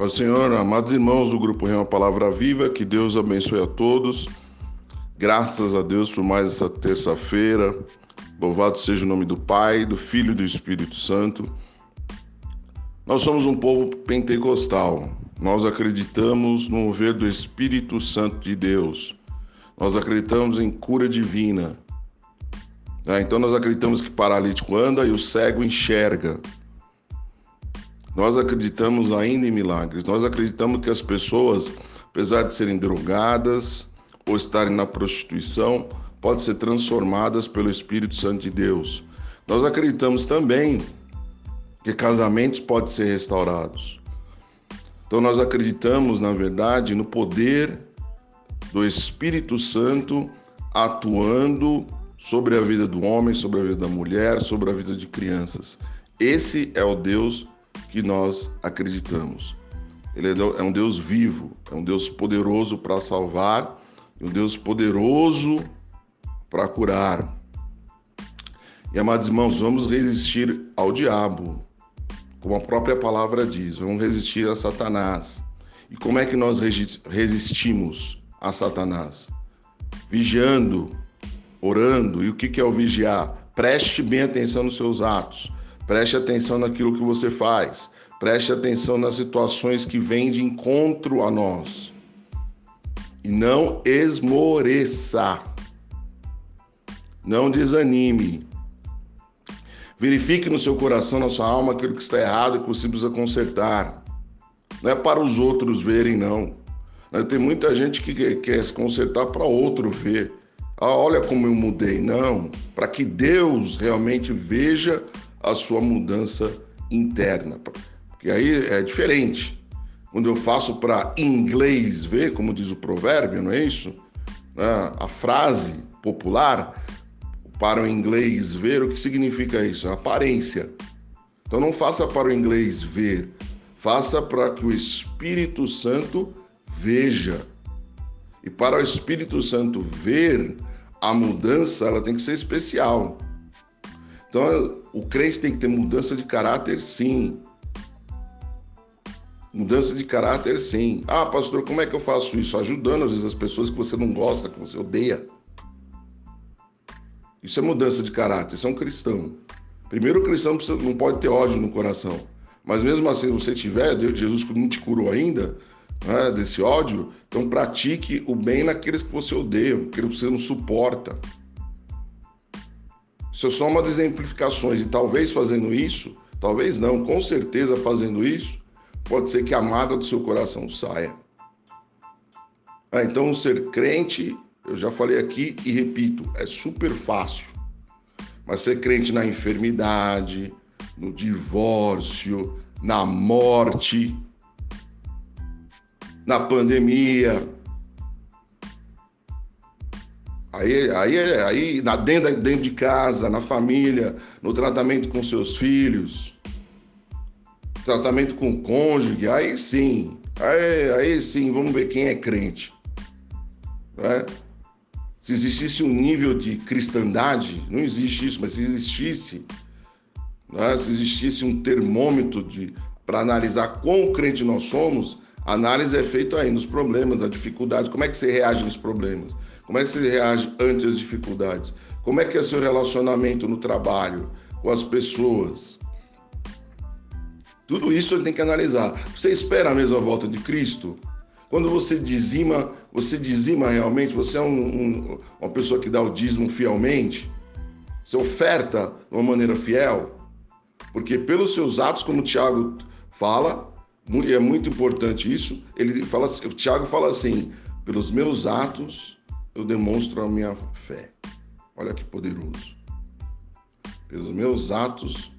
Ó Senhor, amados irmãos do Grupo Rema Palavra Viva, que Deus abençoe a todos. Graças a Deus por mais essa terça-feira. Louvado seja o nome do Pai, do Filho e do Espírito Santo. Nós somos um povo pentecostal. Nós acreditamos no mover do Espírito Santo de Deus. Nós acreditamos em cura divina. Ah, então nós acreditamos que paralítico anda e o cego enxerga. Nós acreditamos ainda em milagres. Nós acreditamos que as pessoas, apesar de serem drogadas ou estarem na prostituição, podem ser transformadas pelo Espírito Santo de Deus. Nós acreditamos também que casamentos podem ser restaurados. Então nós acreditamos, na verdade, no poder do Espírito Santo atuando sobre a vida do homem, sobre a vida da mulher, sobre a vida de crianças. Esse é o Deus que nós acreditamos. Ele é um Deus vivo, é um Deus poderoso para salvar, um Deus poderoso para curar. E amados irmãos, vamos resistir ao diabo, como a própria palavra diz, vamos resistir a Satanás. E como é que nós resistimos a Satanás? Vigiando, orando. E o que é o vigiar? Preste bem atenção nos seus atos. Preste atenção naquilo que você faz. Preste atenção nas situações que vêm de encontro a nós. E não esmoreça. Não desanime. Verifique no seu coração, na sua alma, aquilo que está errado e que você precisa consertar. Não é para os outros verem, não. Tem muita gente que quer se consertar para outro ver. Ah, olha como eu mudei. Não. Para que Deus realmente veja a sua mudança interna. Porque aí é diferente. Quando eu faço para inglês ver, como diz o provérbio, não é isso? Né? A frase popular, para o inglês ver, o que significa isso? Aparência. Então não faça para o inglês ver, faça para que o Espírito Santo veja. E para o Espírito Santo ver, a mudança ela tem que ser especial. Então, o crente tem que ter mudança de caráter, sim. Mudança de caráter, sim. Ah, pastor, como é que eu faço isso? Ajudando, às vezes, as pessoas que você não gosta, que você odeia. Isso é mudança de caráter, isso é um cristão. Primeiro, o cristão não pode ter ódio no coração. Mas mesmo assim, se você tiver, Jesus não te curou ainda né, desse ódio, então pratique o bem naqueles que você odeia, que você não suporta. Isso é só uma das exemplificações. E talvez fazendo isso, talvez não, com certeza fazendo isso, pode ser que a mágoa do seu coração saia. Ah, então, ser crente, eu já falei aqui e repito, é super fácil. Mas ser crente na enfermidade, no divórcio, na morte, na pandemia, Aí, aí, aí dentro, dentro de casa, na família, no tratamento com seus filhos, tratamento com o cônjuge, aí sim, aí, aí sim, vamos ver quem é crente. Né? Se existisse um nível de cristandade, não existe isso, mas se existisse, né? se existisse um termômetro para analisar quão crente nós somos, a análise é feita aí nos problemas, na dificuldade, como é que você reage nos problemas. Como é que você reage ante as dificuldades? Como é que é seu relacionamento no trabalho, com as pessoas? Tudo isso ele tem que analisar. Você espera a mesma volta de Cristo? Quando você dizima, você dizima realmente? Você é um, um, uma pessoa que dá o dízimo fielmente? Você oferta de uma maneira fiel? Porque pelos seus atos, como o Tiago fala, é muito importante isso, ele fala, o Tiago fala assim: pelos meus atos eu demonstro a minha fé. Olha que poderoso. Pelos meus atos,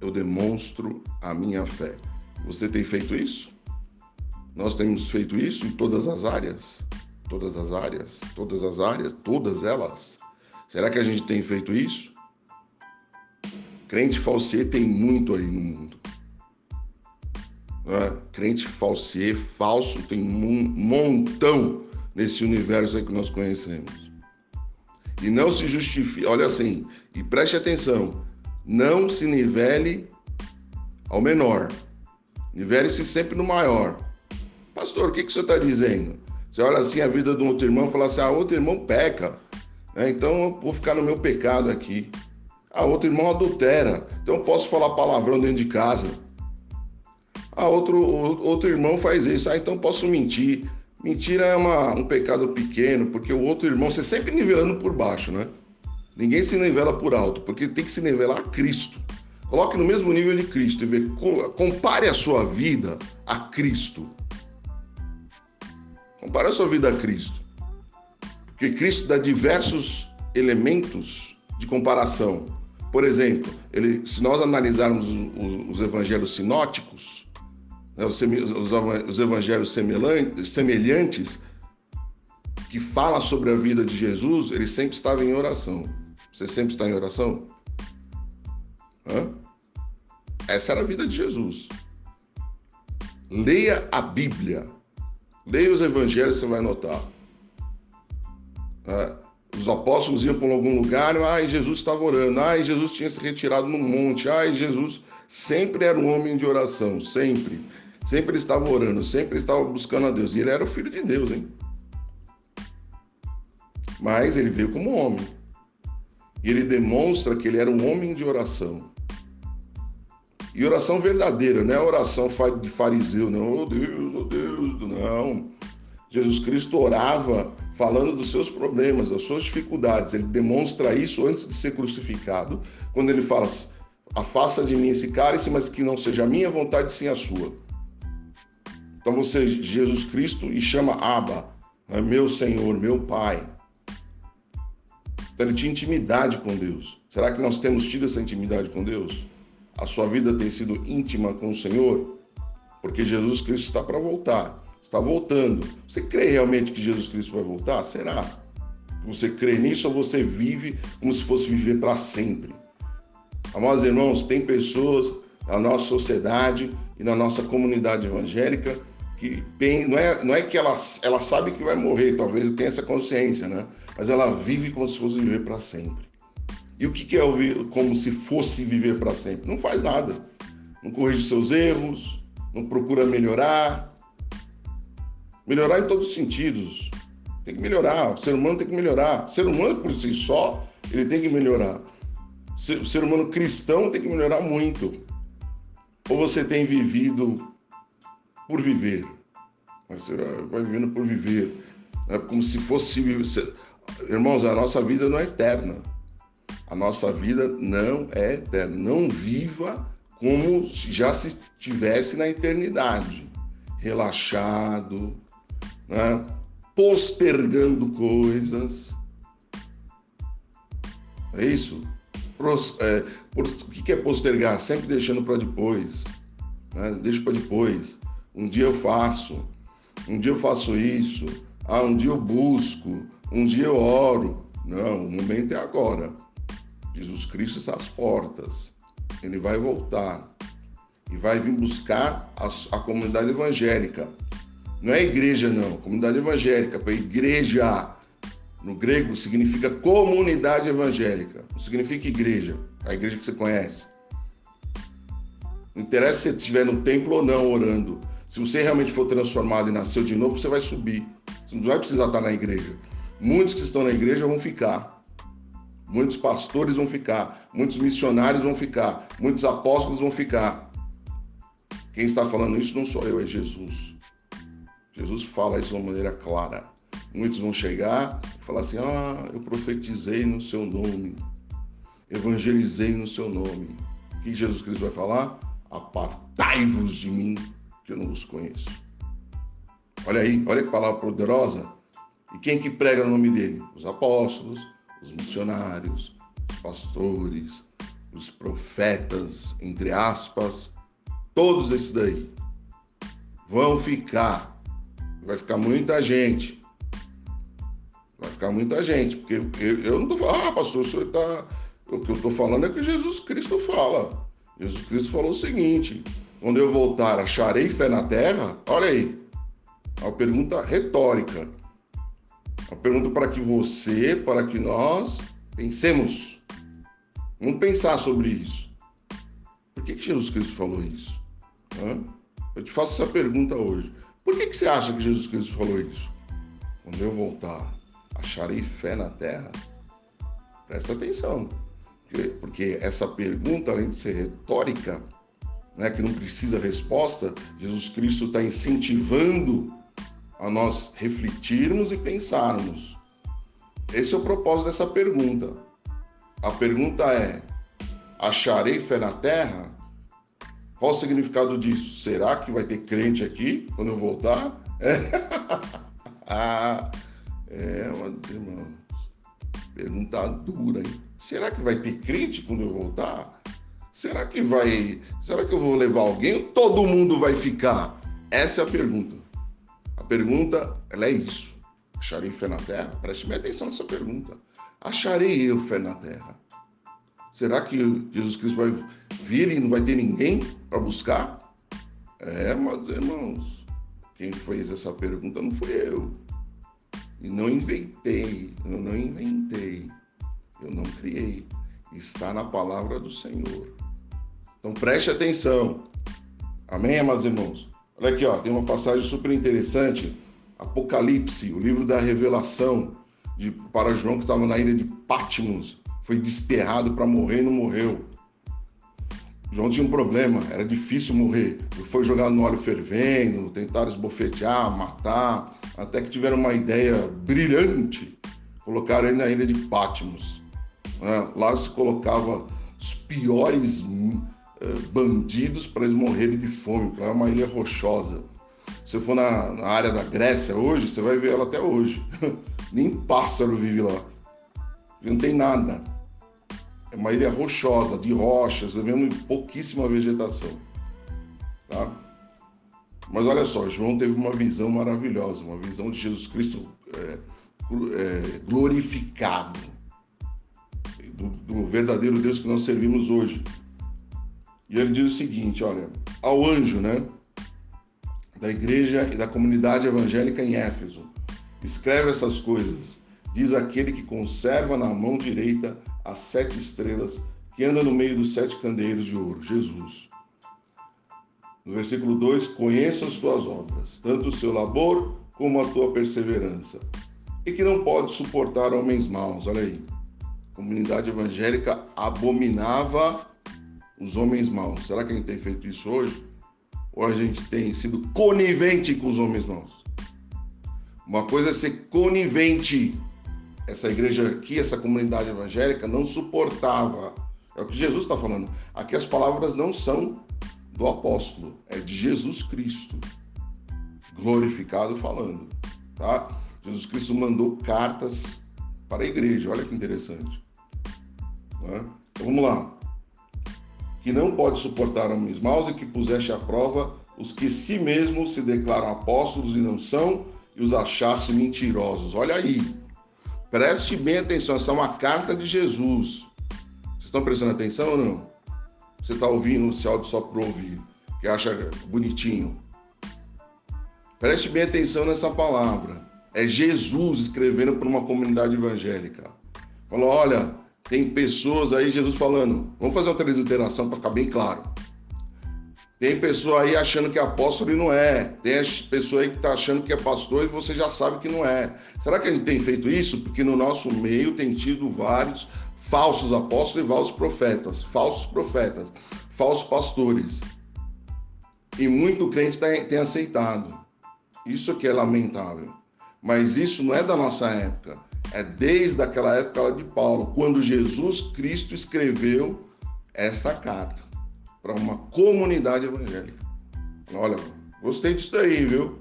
eu demonstro a minha fé. Você tem feito isso? Nós temos feito isso em todas as áreas? Todas as áreas? Todas as áreas? Todas elas? Será que a gente tem feito isso? Crente falsier tem muito aí no mundo. É? Crente falsier, falso, tem um montão nesse universo aí que nós conhecemos. E não se justifique, olha assim, e preste atenção, não se nivele ao menor. Nivele-se sempre no maior. Pastor, o que, que você está dizendo? Você olha assim a vida de um outro irmão e fala assim: ah, outro irmão peca, né? então eu vou ficar no meu pecado aqui. Ah, outro irmão adultera, então eu posso falar palavrão dentro de casa. Ah, outro, outro irmão faz isso, ah, então posso mentir. Mentira é uma, um pecado pequeno, porque o outro irmão, você sempre nivelando por baixo, né? Ninguém se nivela por alto, porque tem que se nivelar a Cristo. Coloque no mesmo nível de Cristo e vê, compare a sua vida a Cristo. Compare a sua vida a Cristo. Porque Cristo dá diversos elementos de comparação. Por exemplo, ele, se nós analisarmos os, os evangelhos sinóticos, os, os, evangelhos semelhantes, que fala sobre a vida de Jesus, ele sempre estava em oração. Você sempre está em oração? Hã? Essa era a vida de Jesus. Leia a Bíblia. Leia os evangelhos, você vai notar. Os apóstolos iam para algum lugar, ai, Jesus estava orando, ai, Jesus tinha se retirado no monte, ai, Jesus sempre era um homem de oração, sempre. Sempre estava orando, sempre estava buscando a Deus. E ele era o filho de Deus, hein? Mas ele veio como homem. E ele demonstra que ele era um homem de oração. E oração verdadeira, não é oração de fariseu, não. Oh Deus, oh Deus, não. Jesus Cristo orava falando dos seus problemas, das suas dificuldades. Ele demonstra isso antes de ser crucificado, quando ele fala: Afasta de mim esse cálice, mas que não seja a minha vontade, sim a sua. Então você, Jesus Cristo, e chama Abba, né? meu Senhor, meu Pai. Então ele tinha intimidade com Deus. Será que nós temos tido essa intimidade com Deus? A sua vida tem sido íntima com o Senhor? Porque Jesus Cristo está para voltar. Está voltando. Você crê realmente que Jesus Cristo vai voltar? Será? Você crê nisso ou você vive como se fosse viver para sempre? Amados irmãos, tem pessoas na nossa sociedade e na nossa comunidade evangélica que não é, não é que ela, ela sabe que vai morrer, talvez tenha essa consciência, né? Mas ela vive como se fosse viver para sempre. E o que é ouvir como se fosse viver para sempre? Não faz nada. Não corrige seus erros, não procura melhorar. Melhorar em todos os sentidos. Tem que melhorar. O ser humano tem que melhorar. O ser humano por si só, ele tem que melhorar. O ser humano cristão tem que melhorar muito. Ou você tem vivido por viver? Você vai vivendo por viver. É como se fosse. Irmãos, a nossa vida não é eterna. A nossa vida não é eterna. Não viva como já se estivesse na eternidade, relaxado, né? postergando coisas. É isso? É, o que é postergar? Sempre deixando para depois. Né? Deixa para depois. Um dia eu faço. Um dia eu faço isso. Ah, um dia eu busco. Um dia eu oro. Não, o momento é agora. Jesus Cristo está às portas. Ele vai voltar e vai vir buscar a, a comunidade evangélica. Não é igreja, não, comunidade evangélica. Para igreja, no grego, significa comunidade evangélica, não significa igreja, a igreja que você conhece. Não interessa se você estiver no templo ou não orando. Se você realmente for transformado e nasceu de novo, você vai subir. Você não vai precisar estar na igreja. Muitos que estão na igreja vão ficar. Muitos pastores vão ficar, muitos missionários vão ficar, muitos apóstolos vão ficar. Quem está falando isso não sou eu, é Jesus. Jesus fala isso de uma maneira clara. Muitos vão chegar e falar assim: Ah, eu profetizei no seu nome, evangelizei no seu nome. O que Jesus Cristo vai falar? Apartai-vos de mim, que eu não vos conheço. Olha aí, olha que palavra poderosa. E quem que prega no nome dele? Os apóstolos, os missionários, os pastores, os profetas, entre aspas, todos esses daí vão ficar. Vai ficar muita gente. Vai ficar muita gente, porque eu, eu não tô falando, ah, pastor, o senhor tá. O que eu estou falando é que Jesus Cristo fala. Jesus Cristo falou o seguinte: quando eu voltar, acharei fé na terra? Olha aí. É uma pergunta retórica. Uma pergunta para que você, para que nós pensemos. Vamos pensar sobre isso. Por que, que Jesus Cristo falou isso? Hã? Eu te faço essa pergunta hoje. Por que, que você acha que Jesus Cristo falou isso? Quando eu voltar, acharei fé na terra? Presta atenção. Porque essa pergunta, além de ser retórica, né, que não precisa resposta, Jesus Cristo está incentivando a nós refletirmos e pensarmos. Esse é o propósito dessa pergunta. A pergunta é: acharei fé na terra? Qual o significado disso? Será que vai ter crente aqui quando eu voltar? É, é irmão. Pergunta dura, hein? Será que vai ter crente quando eu voltar? Será que vai. Será que eu vou levar alguém ou todo mundo vai ficar? Essa é a pergunta. A pergunta, ela é isso. Acharei fé na terra? Preste bem atenção nessa pergunta. Acharei eu fé na terra? Será que Jesus Cristo vai vir e não vai ter ninguém para buscar? É, mas irmãos, quem fez essa pergunta não fui eu. E não inventei, eu não inventei, eu não criei. Está na palavra do Senhor. Então preste atenção. Amém, amados irmãos? Olha aqui, ó, tem uma passagem super interessante. Apocalipse, o livro da revelação de, para João que estava na ilha de Patmos foi desterrado para morrer e não morreu. João tinha um problema, era difícil morrer. Foi jogado no óleo fervendo, tentaram esbofetear, matar, até que tiveram uma ideia brilhante. Colocaram ele na ilha de Patmos. Né? Lá se colocava os piores bandidos para eles morrerem de fome, porque é uma ilha rochosa. Se for na, na área da Grécia hoje, você vai ver ela até hoje. Nem pássaro vive lá. Não tem nada. É uma ilha rochosa, de rochas, vendo pouquíssima vegetação. Tá? Mas olha só, João teve uma visão maravilhosa, uma visão de Jesus Cristo é, é, glorificado, do, do verdadeiro Deus que nós servimos hoje. E ele diz o seguinte: olha, ao anjo, né, da igreja e da comunidade evangélica em Éfeso, escreve essas coisas. Diz aquele que conserva na mão direita as sete estrelas, que anda no meio dos sete candeeiros de ouro, Jesus. No versículo 2: Conheço as tuas obras, tanto o seu labor como a tua perseverança, e que não pode suportar homens maus. Olha aí. A comunidade evangélica abominava os homens maus. Será que a gente tem feito isso hoje? Ou a gente tem sido conivente com os homens maus? Uma coisa é ser conivente essa igreja aqui, essa comunidade evangélica, não suportava. É o que Jesus está falando. Aqui as palavras não são do apóstolo, é de Jesus Cristo, glorificado falando, tá? Jesus Cristo mandou cartas para a igreja, olha que interessante. Né? Então vamos lá. Que não pode suportar homens maus e que puseste à prova os que si mesmos se declaram apóstolos e não são, e os achasse mentirosos. Olha aí, Preste bem atenção, essa é uma carta de Jesus. Vocês estão prestando atenção ou não? Você está ouvindo esse áudio só para ouvir, que acha bonitinho. Preste bem atenção nessa palavra. É Jesus escrevendo para uma comunidade evangélica. Falou: olha, tem pessoas aí, Jesus falando, vamos fazer uma transliteração para ficar bem claro. Tem pessoa aí achando que é apóstolo e não é. Tem pessoa aí que está achando que é pastor e você já sabe que não é. Será que a gente tem feito isso? Porque no nosso meio tem tido vários falsos apóstolos e falsos profetas, falsos profetas, falsos pastores. E muito crente tem, tem aceitado. Isso que é lamentável. Mas isso não é da nossa época. É desde aquela época de Paulo, quando Jesus Cristo escreveu essa carta para uma comunidade evangélica. Olha, gostei disso daí, viu?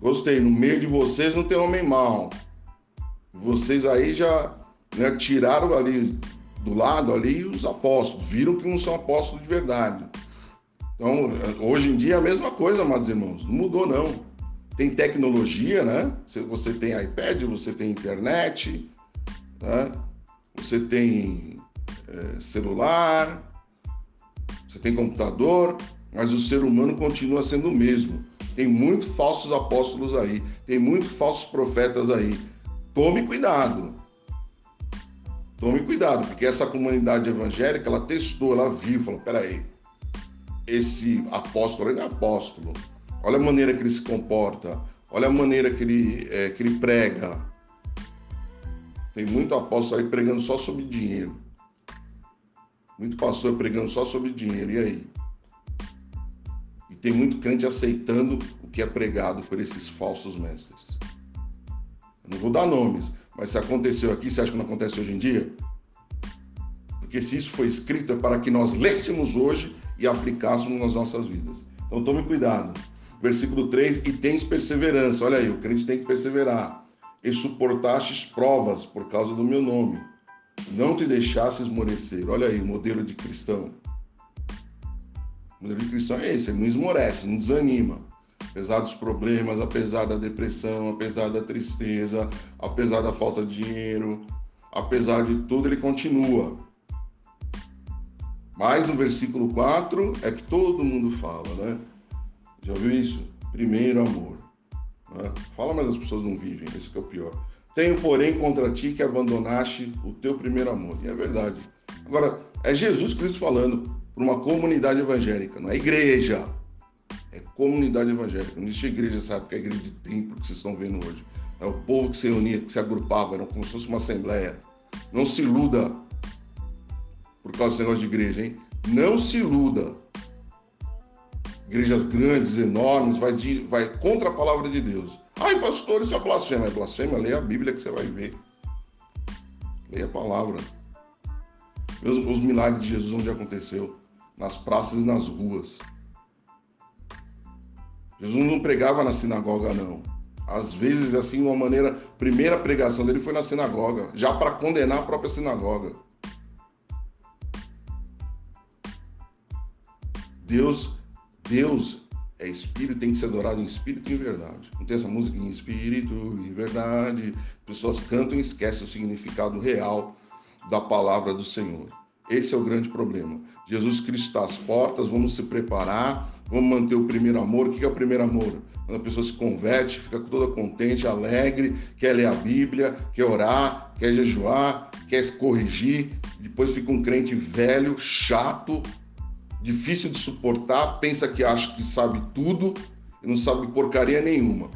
Gostei. No meio de vocês não tem homem mau. Vocês aí já né, tiraram ali do lado ali os apóstolos, viram que não são apóstolos de verdade. Então, hoje em dia é a mesma coisa, amados irmãos. Não mudou, não. Tem tecnologia, né? Você tem iPad, você tem internet, né? você tem é, celular, você tem computador, mas o ser humano continua sendo o mesmo. Tem muitos falsos apóstolos aí, tem muitos falsos profetas aí. Tome cuidado. Tome cuidado, porque essa comunidade evangélica, ela testou, ela viu, falou, peraí, esse apóstolo, ele é apóstolo. Olha a maneira que ele se comporta, olha a maneira que ele, é, que ele prega. Tem muito apóstolo aí pregando só sobre dinheiro. Muito pastor pregando só sobre dinheiro. E aí? E tem muito crente aceitando o que é pregado por esses falsos mestres. Eu não vou dar nomes, mas se aconteceu aqui, você acha que não acontece hoje em dia? Porque se isso foi escrito é para que nós lêssemos hoje e aplicássemos nas nossas vidas. Então tome cuidado. Versículo 3: E tens perseverança. Olha aí, o crente tem que perseverar. E suportastes provas por causa do meu nome. Não te deixasse esmorecer. Olha aí, o modelo de cristão. O modelo de cristão é esse: ele não esmorece, não desanima. Apesar dos problemas, apesar da depressão, apesar da tristeza, apesar da falta de dinheiro, apesar de tudo, ele continua. Mas no versículo 4 é que todo mundo fala, né? Já viu isso? Primeiro amor. Né? Fala, mas as pessoas não vivem, esse é o pior. Tenho, porém, contra ti que abandonaste o teu primeiro amor. E é verdade. Agora, é Jesus Cristo falando para uma comunidade evangélica, não é igreja. É comunidade evangélica. Não existe igreja, sabe, que é a igreja de templo que vocês estão vendo hoje. É o povo que se reunia, que se agrupava, era como se fosse uma assembleia. Não se iluda por causa desse negócio de igreja, hein? Não se iluda. Igrejas grandes, enormes, vai, de, vai contra a palavra de Deus. Ai, pastor, isso é blasfêmia. É blasfêmia? Leia a Bíblia que você vai ver. Leia a palavra. Os, os milagres de Jesus onde aconteceu? Nas praças e nas ruas. Jesus não pregava na sinagoga, não. Às vezes, assim, uma maneira, primeira pregação dele foi na sinagoga, já para condenar a própria sinagoga. Deus, Deus é espírito, tem que ser adorado em espírito e em verdade. Não tem essa música em espírito e verdade. Pessoas cantam e esquecem o significado real da palavra do Senhor. Esse é o grande problema. Jesus Cristo está às portas, vamos se preparar, vamos manter o primeiro amor. O que é o primeiro amor? Quando a pessoa se converte, fica toda contente, alegre, quer ler a Bíblia, quer orar, quer jejuar, quer corrigir, depois fica um crente velho, chato, difícil de suportar, pensa que acha que sabe tudo e não sabe porcaria nenhuma.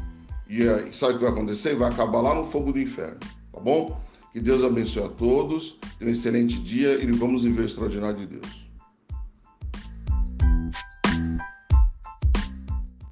E aí, sabe o que vai acontecer? Vai acabar lá no fogo do inferno, tá bom? Que Deus abençoe a todos, tenha um excelente dia e vamos viver o extraordinário de Deus.